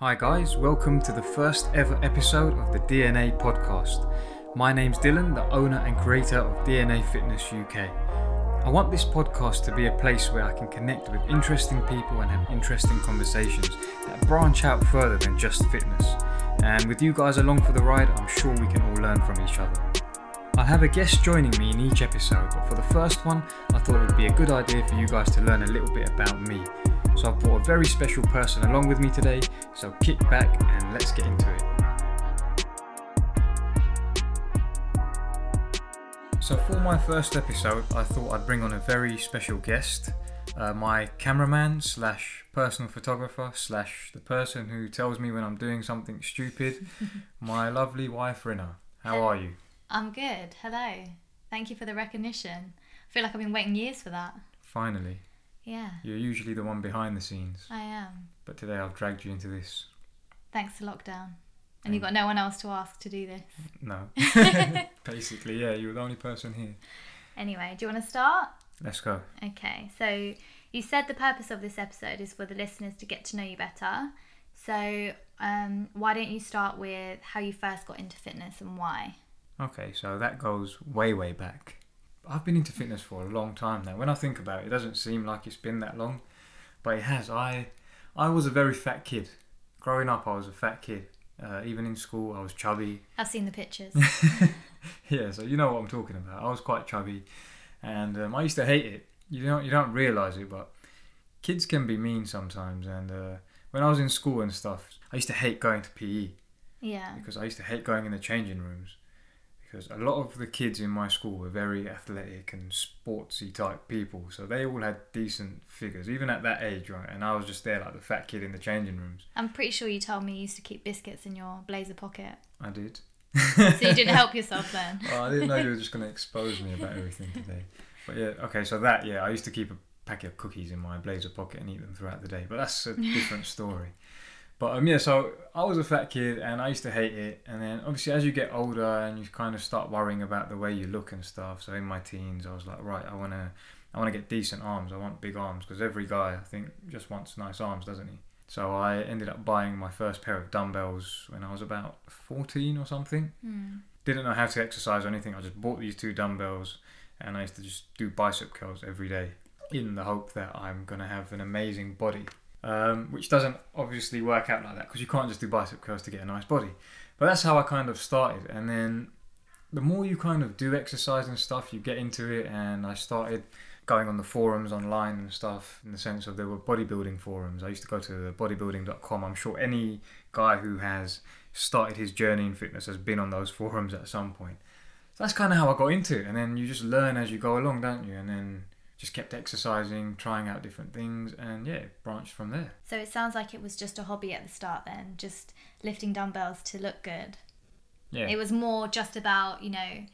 Hi, guys, welcome to the first ever episode of the DNA podcast. My name's Dylan, the owner and creator of DNA Fitness UK. I want this podcast to be a place where I can connect with interesting people and have interesting conversations that branch out further than just fitness. And with you guys along for the ride, I'm sure we can all learn from each other. I'll have a guest joining me in each episode, but for the first one, I thought it would be a good idea for you guys to learn a little bit about me. So I've brought a very special person along with me today, so kick back and let's get into it. So for my first episode, I thought I'd bring on a very special guest, uh, my cameraman slash personal photographer slash the person who tells me when I'm doing something stupid, my lovely wife Rina. How are you? I'm good. Hello. Thank you for the recognition. I feel like I've been waiting years for that. Finally, Yeah, you're usually the one behind the scenes, I am. but today I've dragged you into this. Thanks to lockdown. And you've got no one else to ask to do this. No, basically, yeah, you're the only person here. Anyway, do you want to start? Let's go. Okay, so you said the purpose of this episode is for the listeners to get to know you better. So, um, why don't you start with how you first got into fitness and why? Okay, so that goes way, way back. I've been into fitness for a long time now. When I think about it, it doesn't seem like it's been that long, but it has. I, I was a very fat kid. Growing up, I was a fat kid. Uh, even in school, I was chubby. I've seen the pictures. yeah, so you know what I'm talking about. I was quite chubby, and um, I used to hate it. You don't, you don't realize it, but kids can be mean sometimes. And uh, when I was in school and stuff, I used to hate going to PE. yeah. because I used to hate going in the changing rooms because a lot of the kids in my school were very athletic and sportsy type people so they all had decent figures even at that age right? And I was just there like the fat kid in the changing rooms. I'm pretty sure you told me you used to keep biscuits in your blazer pocket. I did. So you didn't help yourself then. well, I didn't know you were just going to expose me about everything today. But yeah okay so that yeah I used to keep a packet of cookies in my blazer pocket and eat them throughout the day but that's a different story but um, yeah, so I was a fat kid and I used to hate it. And then obviously, as you get older and you kind of start worrying about the way you look and stuff. So in my teens, I was like, right, I wanna, I wanna get decent arms. I want big arms because every guy I think just wants nice arms, doesn't he? So I ended up buying my first pair of dumbbells when I was about 14 or something. Hmm. Didn't know how to exercise or anything. I just bought these two dumbbells and I used to just do bicep curls every day in the hope that I'm gonna have an amazing body um, which doesn't obviously work out like that because you can't just do bicep curls to get a nice body. But that's how I kind of started, and then the more you kind of do exercise and stuff, you get into it, and I started going on the forums online and stuff in the sense of there were bodybuilding forums. I used to go to bodybuilding.com. I'm sure any guy who has started his journey in fitness has been on those forums at some point. So that's kind of how I got into it, and then you just learn as you go along, don't you? And then just kept exercising, trying out different things, and yeah, branched from there. So it sounds like it was just a hobby at the start then, just lifting dumbbells to look good. Yeah. It was more just about, you know,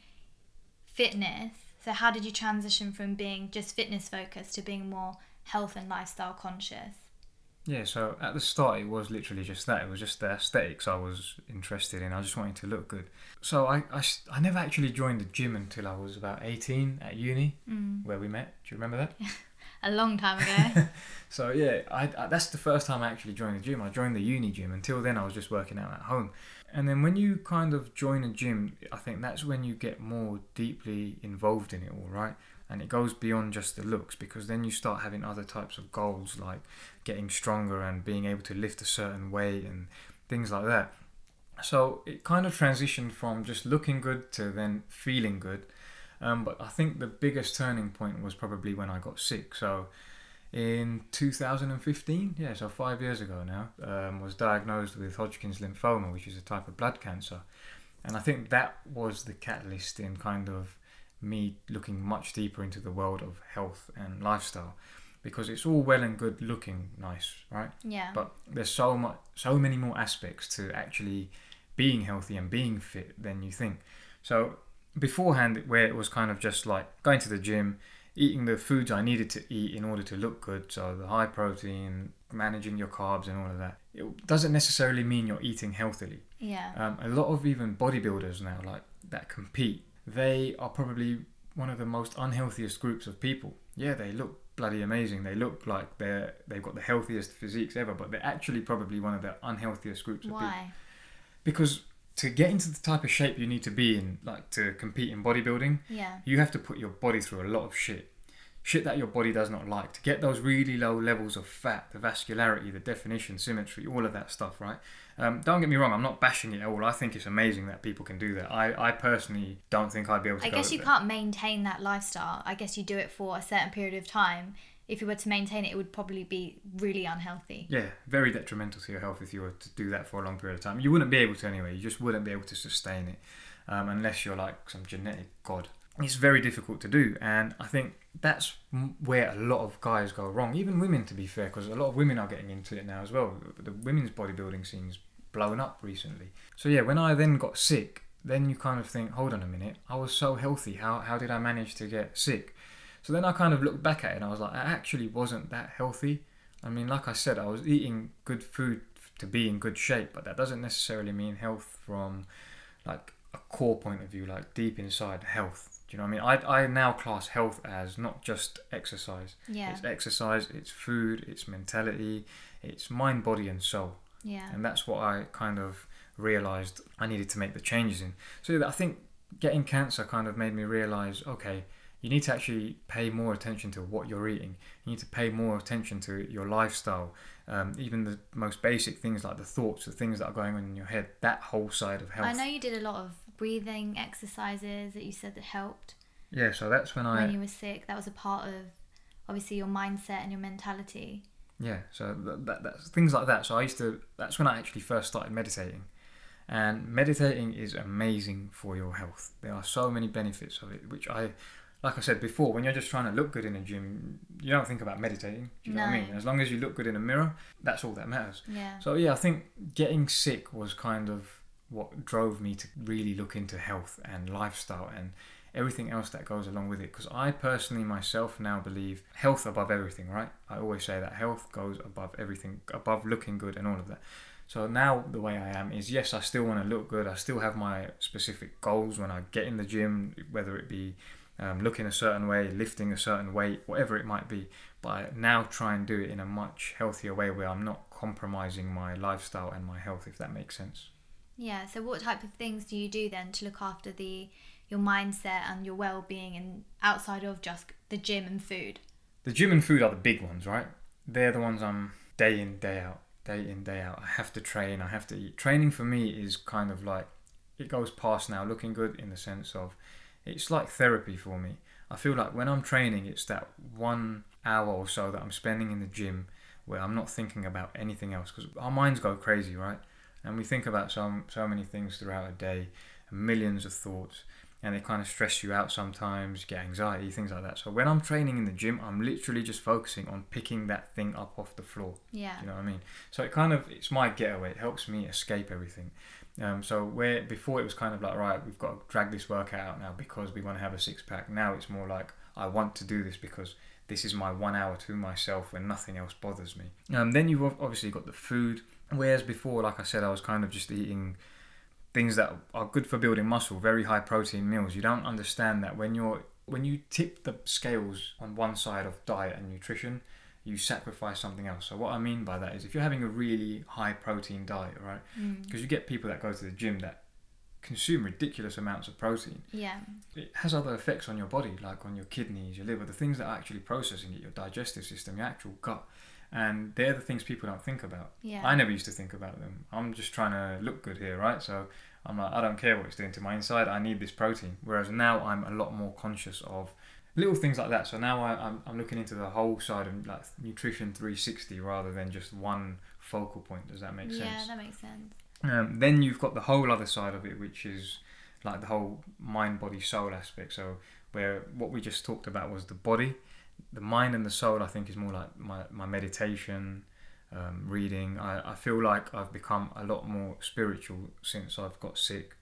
fitness. So how did you transition from being just fitness focused to being more health and lifestyle conscious? Yeah, so at the start it was literally just that. It was just the aesthetics I was interested in. I just wanted to look good. So I, I, I never actually joined the gym until I was about 18 at uni, Mm. where we met. Do you remember that? A long time ago. So yeah, I, I, that's the first time I actually joined the gym. I joined the uni gym. Until then, I was just working out at home. And then when you kind of join a gym, I think that's when you get more deeply involved in it all, right? And it goes beyond just the looks because then you start having other types of goals like getting stronger and being able to lift a certain weight and things like that. So it kind of transitioned from just looking good to then feeling good. Um, but I think the biggest turning point was probably when I got sick. So in 2015, yeah, so five years ago now, um, was diagnosed with Hodgkin's lymphoma, which is a type of blood cancer. And I think that was the catalyst in kind of me looking much deeper into the world of health and lifestyle because it's all well and good looking nice, right? yeah. But there's so much, so many more aspects to actually being healthy and being fit than you think. So beforehand, where it was kind of just like going to the gym, eating the foods I needed to eat in order to look good, so the high protein, managing your carbs and all of that. It doesn't necessarily mean you're eating healthily. yeah. Um, a lot of even bodybuilders now, like that compete, they are probably one of the most unhealthiest groups of people. Yeah, they look bloody amazing. They look like they're they've got the healthiest physiques ever, but they're actually probably one of the unhealthiest groups of people. Why? Because to get into the type of shape you need to be in, like to compete in bodybuilding, Yeah. you have to put your body through a lot of shit. Shit that your body does not like. To get those really low levels of fat, the vascularity, the definition, symmetry, all of that stuff, right? Um, don't get me wrong, I'm not bashing it at all. I think it's amazing that people can do that. I, I personally don't think I'd be able to I guess you can't maintain that lifestyle. I guess you do it for a certain period of time. If you were to maintain it, it would probably be really unhealthy. Yeah, very detrimental to your health if you were to do that for a long period of time. You wouldn't be able to anyway. You just wouldn't be able to sustain it um, unless you're like some genetic god. It's very difficult to do, and I think that's where a lot of guys go wrong. Even women, to be fair, because a lot of women are getting into it now as well. The women's bodybuilding scene's blown up recently. So yeah, when I then got sick, then you kind of think, hold on a minute, I was so healthy. How how did I manage to get sick? So then I kind of looked back at it and I was like, I actually wasn't that healthy. I mean, like I said, I was eating good food to be in good shape, but that doesn't necessarily mean health from like a core point of view, like deep inside health. Do you know what I mean? I, I now class health as not just exercise. Yeah. It's exercise, it's food, it's mentality, it's mind, body, and soul. Yeah. And that's what I kind of realized I needed to make the changes in. So I think getting cancer kind of made me realize okay, you need to actually pay more attention to what you're eating. You need to pay more attention to your lifestyle, um, even the most basic things like the thoughts, the things that are going on in your head, that whole side of health. I know you did a lot of breathing exercises that you said that helped Yeah, so that's when I. when you were sick. That was a part of obviously your mindset and your mentality. Yeah, so that, that, that's things like that. So I used to. That's when I actually first started meditating, and meditating is amazing for your health. There are so many benefits of it, which I, like I said before, when you're just trying to look good in a gym, you don't think about meditating. Do you know what I mean? As long as you look good in a mirror, that's all that matters. Yeah. So yeah, I think getting sick was kind of what drove me to really look into health and lifestyle and everything else that goes along with it. Because I personally myself now believe health above everything. Right? I always say that health goes above everything, above looking good and all of that. So now the way I am is yes, I still want to look good. I still have my specific goals when I get in the gym, whether it be um, looking a certain way, lifting a certain weight, whatever it might be. But I now try and do it in a much healthier way where I'm not compromising my lifestyle and my health, if that makes sense. Yeah. So what type of things do you do then to look after the your mindset and your well-being and outside of just the gym and food? The gym and food are the big ones, right? They're the ones I'm day in, day out, day in, day out. I have to train, I have to eat. Training for me is kind of like, it goes past now looking good in the sense of, it's like therapy for me. I feel like when I'm training, it's that one hour or so that I'm spending in the gym where I'm not thinking about anything else because our minds go crazy, right? And we think about so, so many things throughout a day, millions of thoughts, and they kind of stress you out sometimes, get anxiety, things like that. So when I'm training in the gym, I'm literally just focusing on picking that thing up off the floor. Yeah. Do you know what I mean? So it kind of it's my getaway. It helps me escape everything. Um, so where before it was kind of like right, we've got to drag this workout out now because we want to have a six pack. Now it's more like I want to do this because this is my one hour to myself when nothing else bothers me. Um, then you've obviously got the food. Whereas before, like I said, I was kind of just eating things that are good for building muscle, very high protein meals. You don't understand that when you're when you tip the scales on one side of diet and nutrition, you sacrifice something else. So what I mean by that is if you're having a really high protein diet, right? Mm. Because you get people that go to the gym that consume ridiculous amounts of protein. Yeah. It has other effects on your body, like on your kidneys, your liver, the things that are actually processing it, your digestive system, your actual gut. And they're the things people don't think about. Yeah. I never used to think about them. I'm just trying to look good here, right? So I'm like, I don't care what it's doing to my inside. I need this protein. Whereas now I'm a lot more conscious of little things like that. So now I, I'm, I'm looking into the whole side of like nutrition 360 rather than just one focal point. Does that make sense? yeah, that makes sense. Um, then you've got the whole other side of it, which is like the whole mind, body, soul aspect. So where what we just talked about was the body, the mind, and the soul. I think is more like my my meditation, um, reading. I, I feel like I've become a lot more spiritual since I've got sick.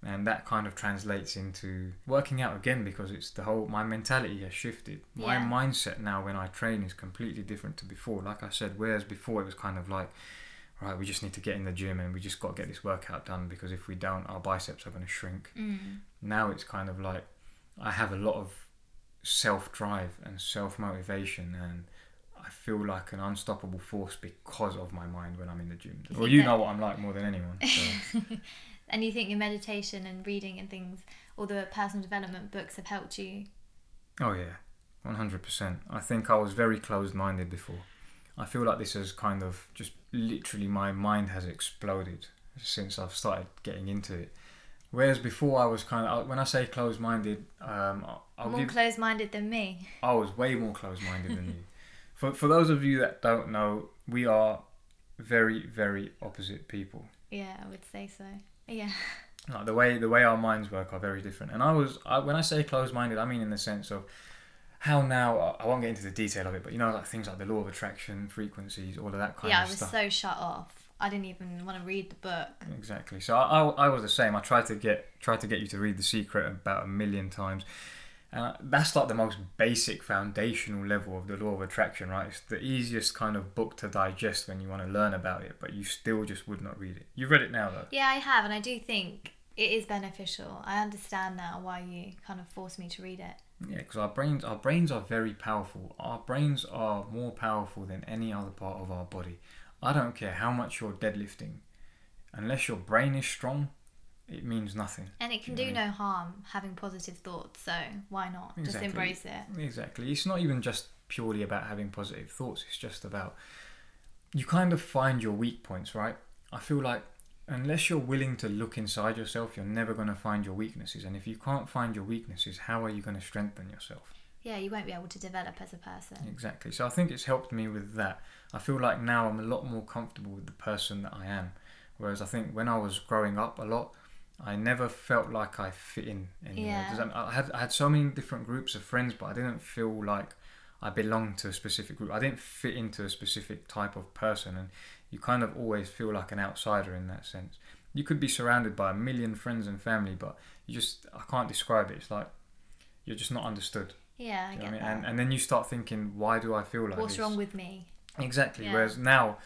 And that kind of translates into working out again because it's the whole my mentality has shifted. My mindset now when I train is completely different to before. Like I said, whereas before it was kind of like right, we just need to get in the gym and we just got to get this workout done because if we don't, our biceps are going to shrink. Mm. Now it's kind of like I have a lot of self drive and self motivation and I feel like an unstoppable force because of my mind when I'm in the gym. You Well, you that- know what I'm like more than anyone. So. And you think your meditation and reading and things, all the personal development books have helped you? oh yeah, one hundred percent. I think I was very closed minded before. I feel like this has kind of just literally my mind has exploded since I've started getting into it. Whereas before I was kind of when I say closed minded, um, I'll- More give closed-minded than me. I was way more closed minded than you. For for those of you that don't know, we are very very opposite people. Yeah, I would say so. Yeah. Like the way the way our minds work are very different. And I was I, when I say closed minded, I mean in the sense of how now I- won't get into the detail of it, but you know like things like the law of attraction, frequencies, all of that kind yeah, of stuff. Yeah, I was so shut off. I didn't even want to read the book. Exactly. So I, I, I was the same. I tried to get tried to get you to read The Secret about a million times, and I- that's like the most basic foundational level of the law of attraction, right? It's the easiest kind of book to digest when you want to learn about it, but you still just would not read it. You've read it now though. Yeah, I have, and I do think it is beneficial. I understand now why you kind of forced me to read it. Yeah, because our brains our brains are very powerful. Our brains are more powerful than any other part of our body. I don't care how much you're deadlifting, unless your brain is strong, it means nothing. And it can Do you no harm having positive thoughts, so why not? Just embrace it. Exactly. It's not even just purely about having positive thoughts. It's just about you kind of find your weak points, right? I feel like unless you're willing to look inside yourself, you're never going to find your weaknesses. And if you can't find your weaknesses, how are you going to strengthen yourself? Yeah, you won't be able to develop as a person. Exactly. So I think it's helped me with that. I feel like now I'm a lot more comfortable with the person that I am. Whereas I think when I was growing up a lot, I never felt like I fit in anywhere. Yeah. I had I had so many different groups of friends, but I didn't feel like I belonged to a specific group. I didn't fit into a specific type of person, and you kind of always feel like an outsider in that sense. You could be surrounded by a million friends and family, but you just I can't describe it. It's like you're just not understood. Yeah, I get that. I mean? And and then you start thinking, why do I feel like this? What's this? wrong with me? Exactly. Yeah. Whereas now,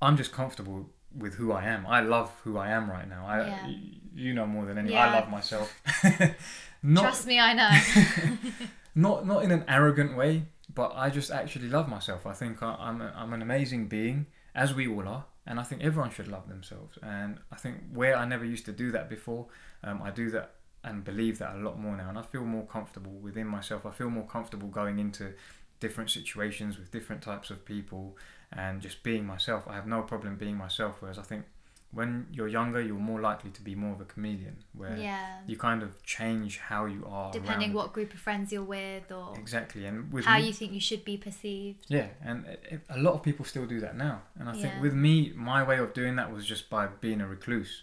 I'm just comfortable with who I am. I love who I am right now. I, Yeah. you know more than anyone. Yeah. I love myself. not Trust me, I know. not not in an arrogant way, but I just actually love myself. I think I, I'm a, I'm an amazing being, as we all are, and I think everyone should love themselves. And I think where I never used to do that before, um, I do that and believe that a lot more now, and I feel more comfortable within myself. I feel more comfortable going into different situations with different types of people and just being myself. I have no problem being myself. Whereas I think when you're younger, you're more likely to be more of a chameleon, where yeah. you kind of change how you are. Depending around. what group of friends you're with or Exactly, and with how me, you think you should be perceived. yeah, and it, it- a lot of people still do that now. And I think Yeah. with me, my way of doing that was just by being a recluse.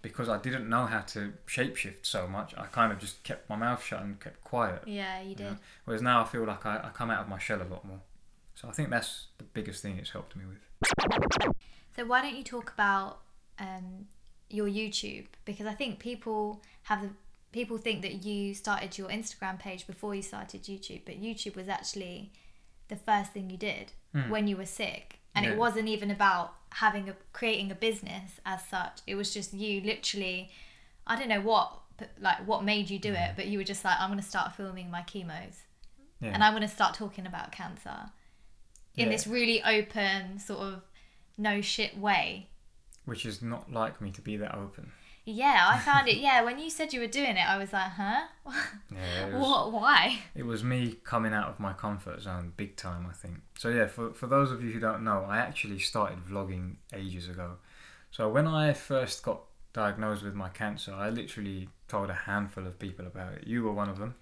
Because I didn't know how to shapeshift so much, I kind of just kept my mouth shut and kept quiet. Yeah, you did. Yeah. Whereas now I feel like I, I come out of my shell a lot more. So I think that's the biggest thing it's helped me with. So why don't you talk about um, your YouTube? Because I think people have the people think that you started your Instagram page before you started YouTube, but YouTube was actually the first thing you did when you were sick, and. Yeah. it wasn't even about having a creating a business as such. It was just you literally. I don't know what like what made you do it, mm. but you were just like, I'm going to start filming my chemos. Yeah. and I'm going to start talking about cancer in Yeah. this really open sort of no shit way. Which is not like me to be that open. Yeah, I found it. Yeah, when you said you were doing it, I was like, huh? Yeah, was, What? Why? it was me coming out of my comfort zone big time, I think. So, yeah, for, for those of you who don't know, I actually started vlogging ages ago. So, when I first got diagnosed with my cancer, I literally told a handful of people about it. You were one of them.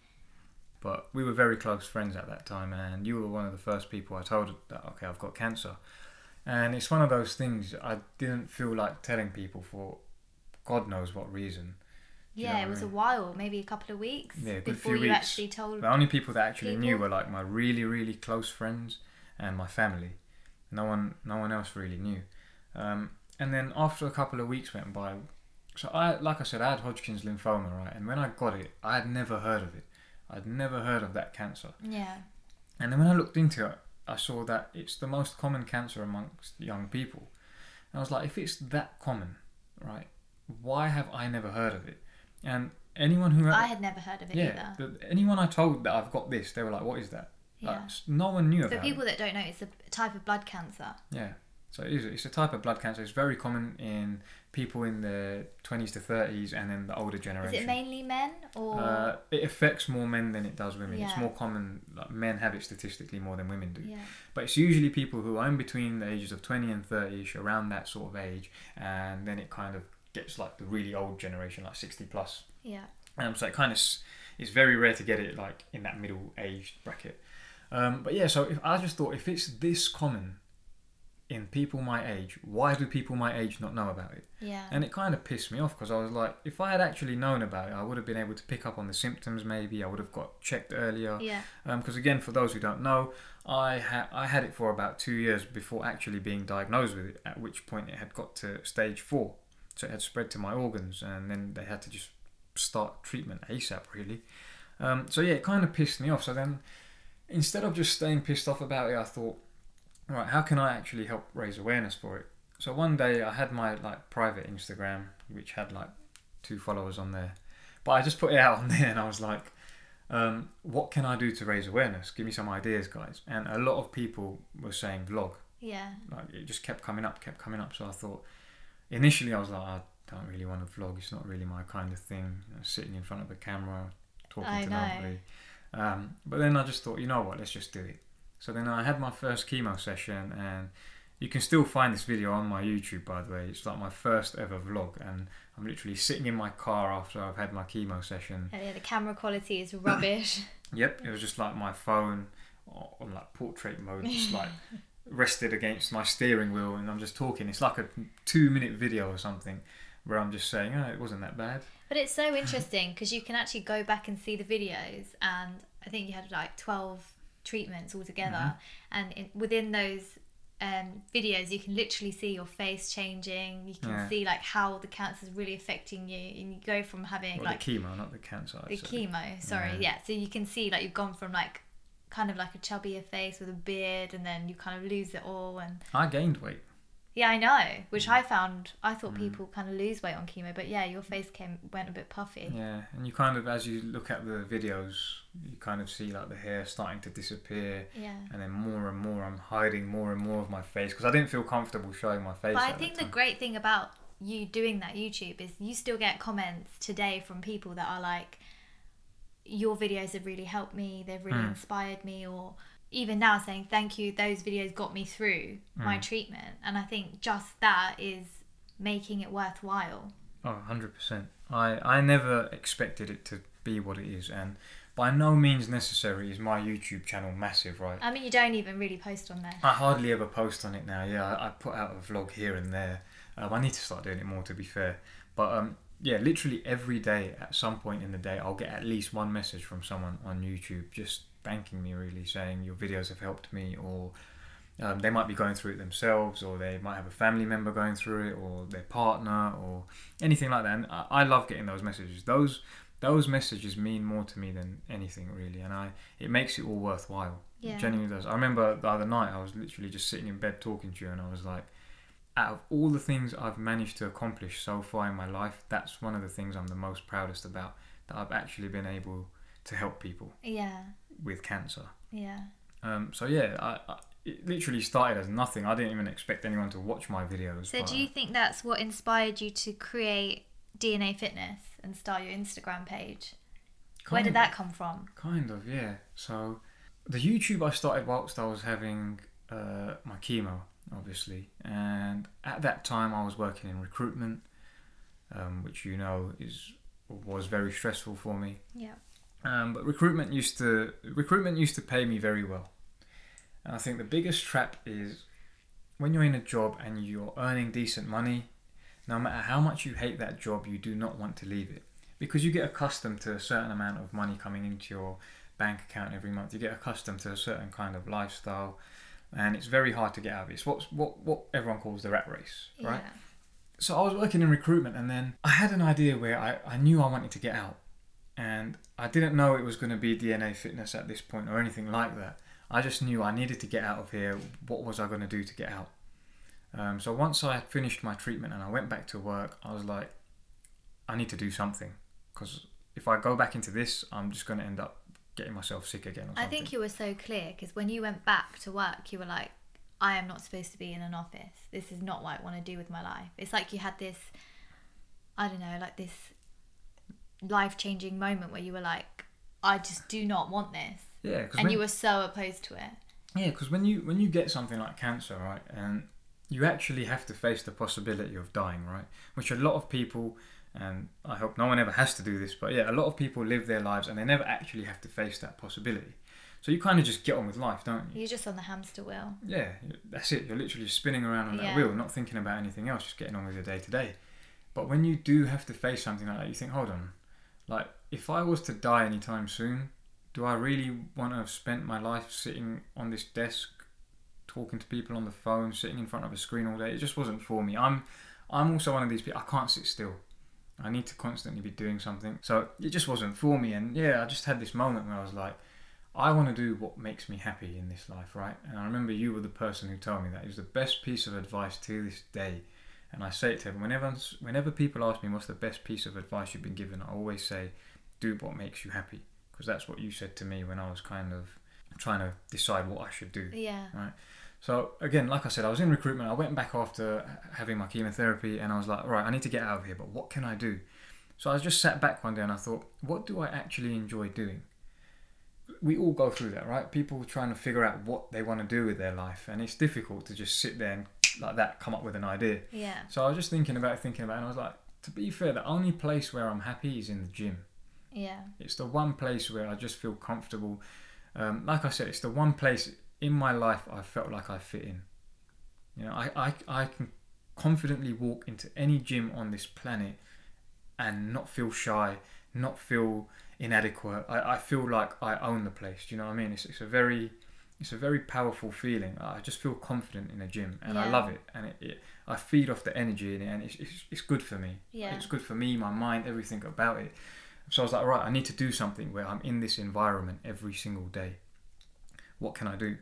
But we were very close friends at that time, and you were one of the first people I told that, okay, I've got cancer. And it's one of those things I didn't feel like telling people for God knows what reason. Do you know Yeah, it I was a while, maybe a couple of weeks Yeah, before few you weeks. actually told. The only people that actually knew were like my really, really close friends and my family. No one, no one else really knew. Um, and then after a couple of weeks went by, so I, like I said, I had Hodgkin's lymphoma, right? And when I got it, I had never heard of it. I'd never heard of that cancer. Yeah, And then when I looked into it, I saw that it's the most common cancer amongst young people. And I was like, if it's that common, right, why have I never heard of it? And anyone who I had never heard of it yeah, either. the, anyone I told that I've got this, they were like, "What is that?" Like, Yeah. no one knew about it. For people that don't know, it's a type of blood cancer. Yeah, so it is, it's a type of blood cancer. It's very common in people in their twenties to thirties, and then the older generation. Is it mainly men or? Uh, it affects more men than it does women. Yeah. It's more common. Like men have it statistically more than women do. yeah. But it's usually people who are in between the ages of 20 and 30ish, around that sort of age, and then it kind of gets like the really old generation, like 60 plus. Yeah. Um, so it kind of it's very rare to get it like in that middle age bracket. Um, but yeah, so if, I just thought if it's this common in people my age, why do people my age not know about it? Yeah. And it kind of pissed me off because I was like, if I had actually known about it, I would have been able to pick up on the symptoms. Maybe I would have got checked earlier. yeah. Because again, for those who don't know, I had I had it for about two years before actually being diagnosed with it. At which point it had got to stage four, so it had spread to my organs, and then they had to just start treatment ASAP. Really. Um, so yeah, it kind of pissed me off. So then, instead of just staying pissed off about it, I thought, right, how can I actually help raise awareness for it? So one day I had my like private Instagram, which had like two followers on there, but I just put it out on there, and I was like um, what can I do to raise awareness? Give me some ideas, guys. And a lot of people were saying vlog. Yeah. Like it just kept coming up, kept coming up. So I thought, initially I was like, I don't really want to vlog. It's not really my kind of thing. You know, sitting in front of a camera, talking I to know. nobody. Um, but then I just thought, you know what? Let's just do it. So then I had my first chemo session, and you can still find this video on my YouTube, by the way. It's like my first ever vlog, and I'm literally sitting in my car after I've had my chemo session. And yeah, the camera quality is rubbish. Yep, it was just like my phone on like portrait mode, just like rested against my steering wheel, and I'm just talking. It's like a two minute video or something where I'm just saying, oh, it wasn't that bad. But it's so interesting because you can actually go back and see the videos, and I think you had like twelve treatments altogether, Mm-hmm. and in, within those um, videos, you can literally see your face changing. You can Yeah. see like how the cancer is really affecting you, and you go from having Well, like the chemo, not the cancer. the so- chemo. Sorry, Yeah. yeah. So you can see like you've gone from like kind of like a chubbier face with a beard, and then you kind of lose it all, and I gained weight. yeah, I know. Mm. Which I found, I thought people kind of lose weight on chemo, but yeah, your face came went a bit puffy. Yeah, and you kind of, as you look at the videos, you kind of see like the hair starting to disappear, Yeah. and then more and more, I'm hiding more and more of my face because I didn't feel comfortable showing my face. But I think the great thing about you doing that YouTube is you still get comments today from people that are like, your videos have really helped me, they've really Hmm. inspired me, or even now saying thank you, those videos got me through Hmm. my treatment. And I think just that is making it worthwhile. Oh, 100%. I, I never expected it to be what it is, and by no means necessary is my YouTube channel massive, right? I mean, you don't even really post on there. I hardly ever post on it now. Yeah, I, I put out a vlog here and there. Um, I need to start doing it more, to be fair. But um, yeah, literally every day, at some point in the day, I'll get at least one message from someone on YouTube just thanking me, really, saying your videos have helped me, or um, they might be going through it themselves, or they might have a family member going through it, or their partner, or anything like that. And I, I love getting those messages. Those those messages mean more to me than anything really, and I it makes it all worthwhile. Yeah. It genuinely does. I remember the other night I was literally just sitting in bed talking to you, and I was like, out of all the things I've managed to accomplish so far in my life, that's one of the things I'm the most proudest about. That I've actually been able to help people Yeah, with cancer. yeah. Um, so yeah, I, I, it literally started as nothing. I didn't even expect anyone to watch my videos. So but, do you think that's what inspired you to create DNA Fitness and start your Instagram page? Where did of- that come from? Kind of, yeah. So the YouTube I started whilst I was having uh, my chemo, obviously, and at that time I was working in recruitment, um, which you know is was very stressful for me. Yeah. Um, but recruitment used to recruitment used to pay me very well, and I think the biggest trap is when you're in a job and you're earning decent money. No matter how much you hate that job, you do not want to leave it because you get accustomed to a certain amount of money coming into your bank account every month. You get accustomed to a certain kind of lifestyle, and it's very hard to get out of it. It's what what what everyone calls the rat race, right? Yeah. so I was working in recruitment and then I had an idea where I, I knew I wanted to get out and I didn't know it was going to be DNA fitness at this point or anything like that. I just knew I needed to get out of here. What was I going to do to get out? Um, so once I had finished my treatment and I went back to work, I was like, I need to do something because if I go back into this, I'm just going to end up getting myself sick again. Or something. I think you were so clear because when you went back to work, you were like, I am not supposed to be in an office. This is not what I want to do with my life. It's like you had this, I don't know, like this life changing moment where you were like, I just do not want this. yeah, And you were so opposed to it. Yeah, because when you when you get something like cancer, right, and you actually have to face the possibility of dying, right, which a lot of people, and I hope no one ever has to do this, but yeah, a lot of people live their lives and they never actually have to face that possibility. So you kind of just get on with life, don't you? You're just on the hamster wheel. Yeah, that's it. You're literally spinning around on that Yeah. wheel, not thinking about anything else, just getting on with your day to day. But when you do have to face something like that, you think, hold on, like if I was to die anytime soon, do I really want to have spent my life sitting on this desk, talking to people on the phone, sitting in front of a screen all day? It just wasn't for me. I'm, I'm also one of these people. I can't sit still. I need to constantly be doing something. So it just wasn't for me. And yeah, I just had this moment where I was like, I want to do what makes me happy in this life, right? And I remember you were the person who told me that. It was the best piece of advice to this day. And I say it to everyone. Whenever, whenever people ask me what's the best piece of advice you've been given, I always say, do what makes you happy. Because that's what you said to me when I was kind of trying to decide what I should do. Yeah. So again, like I said, I was in recruitment. I went back after having my chemotherapy, and I was like, right, I need to get out of here. But what can I do? So I just sat back one day and I thought, what do I actually enjoy doing? We all go through that, right? People trying to figure out what they want to do with their life, and it's difficult to just sit there and like that come up with an idea. Yeah. So I was just thinking about it, thinking about, it, and I was like, to be fair, the only place where I'm happy is in the gym. Yeah. It's the one place where I just feel comfortable. Um, like I said, it's the one place in my life I felt like I fit in. You know, I, I, I can confidently walk into any gym on this planet and not feel shy, not feel inadequate. I, I feel like I own the place. Do you know what I mean? It's, it's a very it's a very powerful feeling. I just feel confident in a gym and I love it. And it, it, I feed off the energy in it and it's, it's, it's good for me. Yeah. It's good for me, my mind, everything about it. So I was like, right, I need to do something where I'm in this environment every single day. What can I do?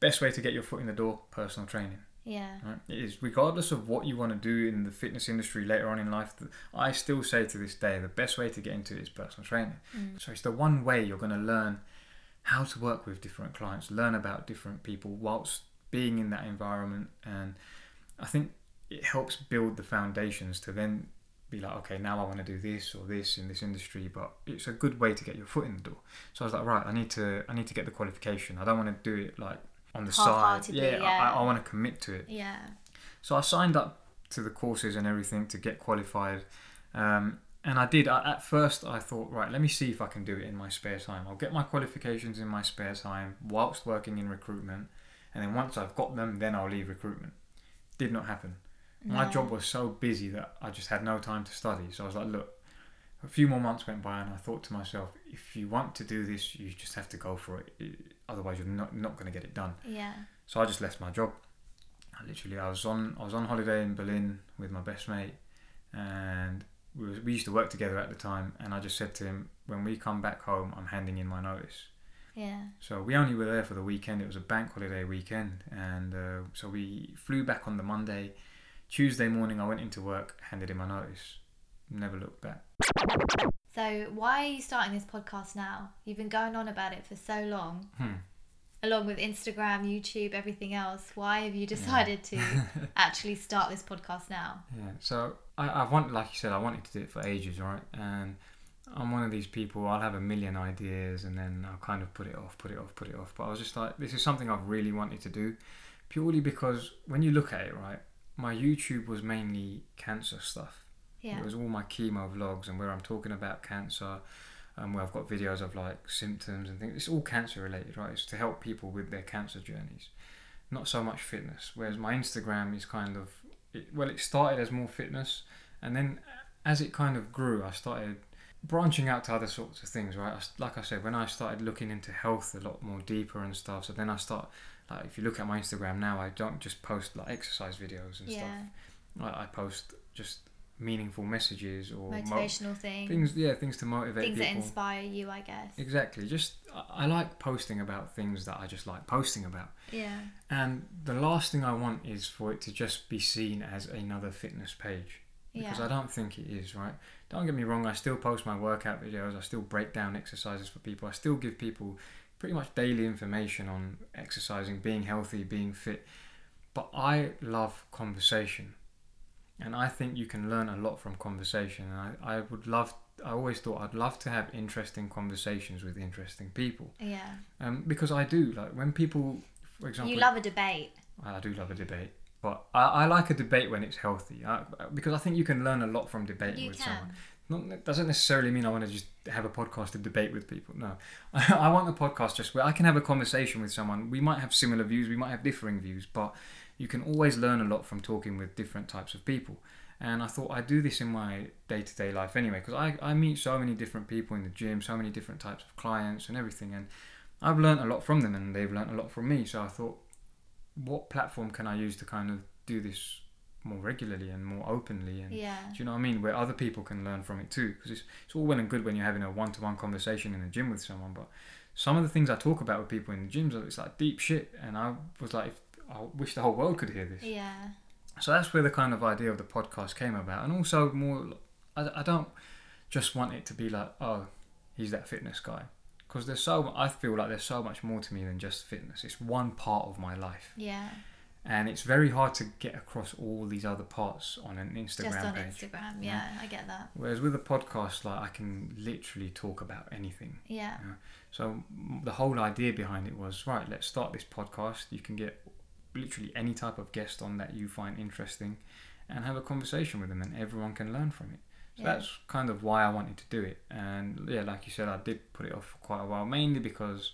Best way to get your foot in the door, personal training. Yeah. Right? It is regardless of what you want to do in the fitness industry later on in life. I still say to this day, the best way to get into it is personal training. Mm. So it's the one way you're going to learn how to work with different clients, learn about different people whilst being in that environment, and I think it helps build the foundations to then be like, okay, now I want to do this or this in this industry, but it's a good way to get your foot in the door. So I was like, right, I need to, I need to get the qualification. I don't want to do it like on the side. Yeah, yeah. I, I want to commit to it. Yeah. So I signed up to the courses and everything to get qualified. Um, and I did. I, at first, I thought, right, let me see if I can do it in my spare time. I'll get my qualifications in my spare time whilst working in recruitment. And then once I've got them, then I'll leave recruitment. Did not happen. My job was so busy that I just had no time to study. So I was like, look, a few more months went by, and I thought to myself, if you want to do this, you just have to go for it. Otherwise, you're not not going to get it done. Yeah. So I just left my job. I literally, I was on I was on holiday in Berlin with my best mate, and we, was, we used to work together at the time. And I just said to him, when we come back home, I'm handing in my notice. Yeah. So we only were there for the weekend. It was a bank holiday weekend, and uh, so we flew back on the Monday. Tuesday morning, I went into work, handed in my notice. Never looked back. So why are you starting this podcast now? You've been going on about it for so long, Hmm. along with Instagram, YouTube, everything else. Why have you decided to actually start this podcast now? Yeah. So I, I want, like you said, I wanted to do it for ages, right? And I'm one of these people. I'll have a million ideas, and then I'll kind of put it off, put it off, put it off. But I was just like, this is something I've really wanted to do, purely because when you look at it, right, my YouTube was mainly cancer stuff. Yeah. It was all my chemo vlogs and where I'm talking about cancer, and where I've got videos of like symptoms and things. It's all cancer related, right? It's to help people with their cancer journeys, not so much fitness. Whereas my Instagram is kind of, it, well, it started as more fitness, and then as it kind of grew, I started branching out to other sorts of things, right? I like I said, when I started looking into health a lot more deeper and stuff, so then I start, like, if you look at my Instagram now, I don't just post like exercise videos and stuff. Yeah. I, post just meaningful messages or mo- Motivational things. things yeah things to motivate Things that inspire you, I guess. exactly just I, I like posting about things that i just like posting about Yeah. and the last thing i want is for it to just be seen as another fitness page because Yeah. I don't think it is, right? Don't get me wrong, I still post my workout videos, I still break down exercises for people, I still give people pretty much daily information on exercising, being healthy, being fit. But I love conversation. And I think you can learn a lot from conversation. And I, I would love, I always thought I'd love to have interesting conversations with interesting people. Yeah. Um, because I do. Like when people, for example, You love a debate. I do love a debate, but I, I like a debate when it's healthy I, because I think you can learn a lot from debating You with can. someone. Not, that doesn't necessarily mean I want to just have a podcast to debate with people. No, I want the podcast just where I can have a conversation with someone. We might have similar views, we might have differing views, but you can always learn a lot from talking with different types of people. And I thought I'd do this in my day to day life anyway, because I, I meet so many different people in the gym, so many different types of clients and everything. And I've learned a lot from them, and they've learned a lot from me. So I thought, what platform can I use to kind of do this more regularly and more openly? And Yeah. do you know what I mean? Where other people can learn from it too. Because it's, it's all well and good when you're having a one to one conversation in the gym with someone, but some of the things I talk about with people in the gyms, it's like deep shit. And I was like, I wish the whole world could hear this. Yeah. So that's where the kind of idea of the podcast came about. And also, more, I, I don't just want it to be like, oh, he's that fitness guy. Because there's so, I feel like there's so much more to me than just fitness. It's one part of my life. Yeah. And it's very hard to get across all these other parts on an Instagram Just on page. Instagram. Yeah, I get that. Whereas with a podcast, like I can literally talk about anything. Yeah. So the whole idea behind it was right. Let's start this podcast. You can get literally any type of guest on that you find interesting, and have a conversation with them, and everyone can learn from it. So Yeah. that's kind of why I wanted to do it. And yeah, like you said, I did put it off for quite a while, mainly because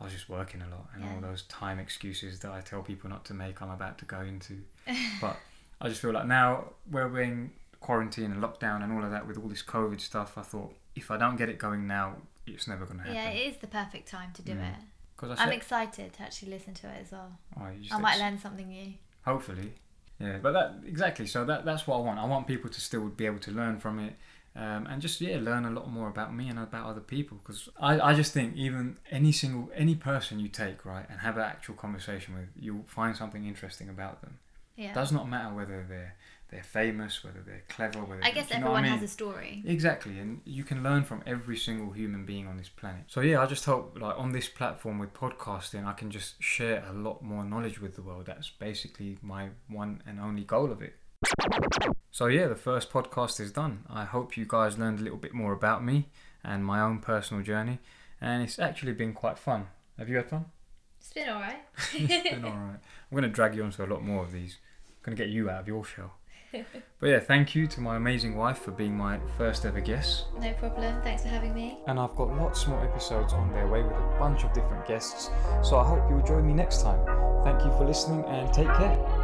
I was just working a lot and all those time excuses that I tell people not to make. I'm about to go into, but I just feel like now where we're in quarantine and lockdown and all of that with all this COVID stuff, I thought if I don't get it going now, it's never going to happen. Yeah, it is the perfect time to do Mm. it. Because I I'm excited to actually listen to it as well. oh, I might ex- learn something new. hopefully, yeah. But that exactly. So that that's what I want. I want people to still be able to learn from it. Um, and just yeah, learn a lot more about me and about other people because I, I just think even any single any person you take right and have an actual conversation with, you'll find something interesting about them. Yeah. Does not matter whether they're they're famous, whether they're clever, whether I guess do you know everyone I mean? has a story. Exactly, and you can learn from every single human being on this planet. So yeah, I just hope like on this platform with podcasting, I can just share a lot more knowledge with the world. That's basically my one and only goal of it. So yeah, the first podcast is done. I hope you guys learned a little bit more about me and my own personal journey, and it's actually been quite fun. Have you had fun? It's been alright. it's been all right. I'm gonna drag you onto a lot more of these. I'm gonna get you out of your shell. But yeah, thank you to my amazing wife for being my first ever guest. No problem. Thanks for having me. and I've got lots more episodes on their way with a bunch of different guests. So I hope you'll join me next time. Thank you for listening and take care.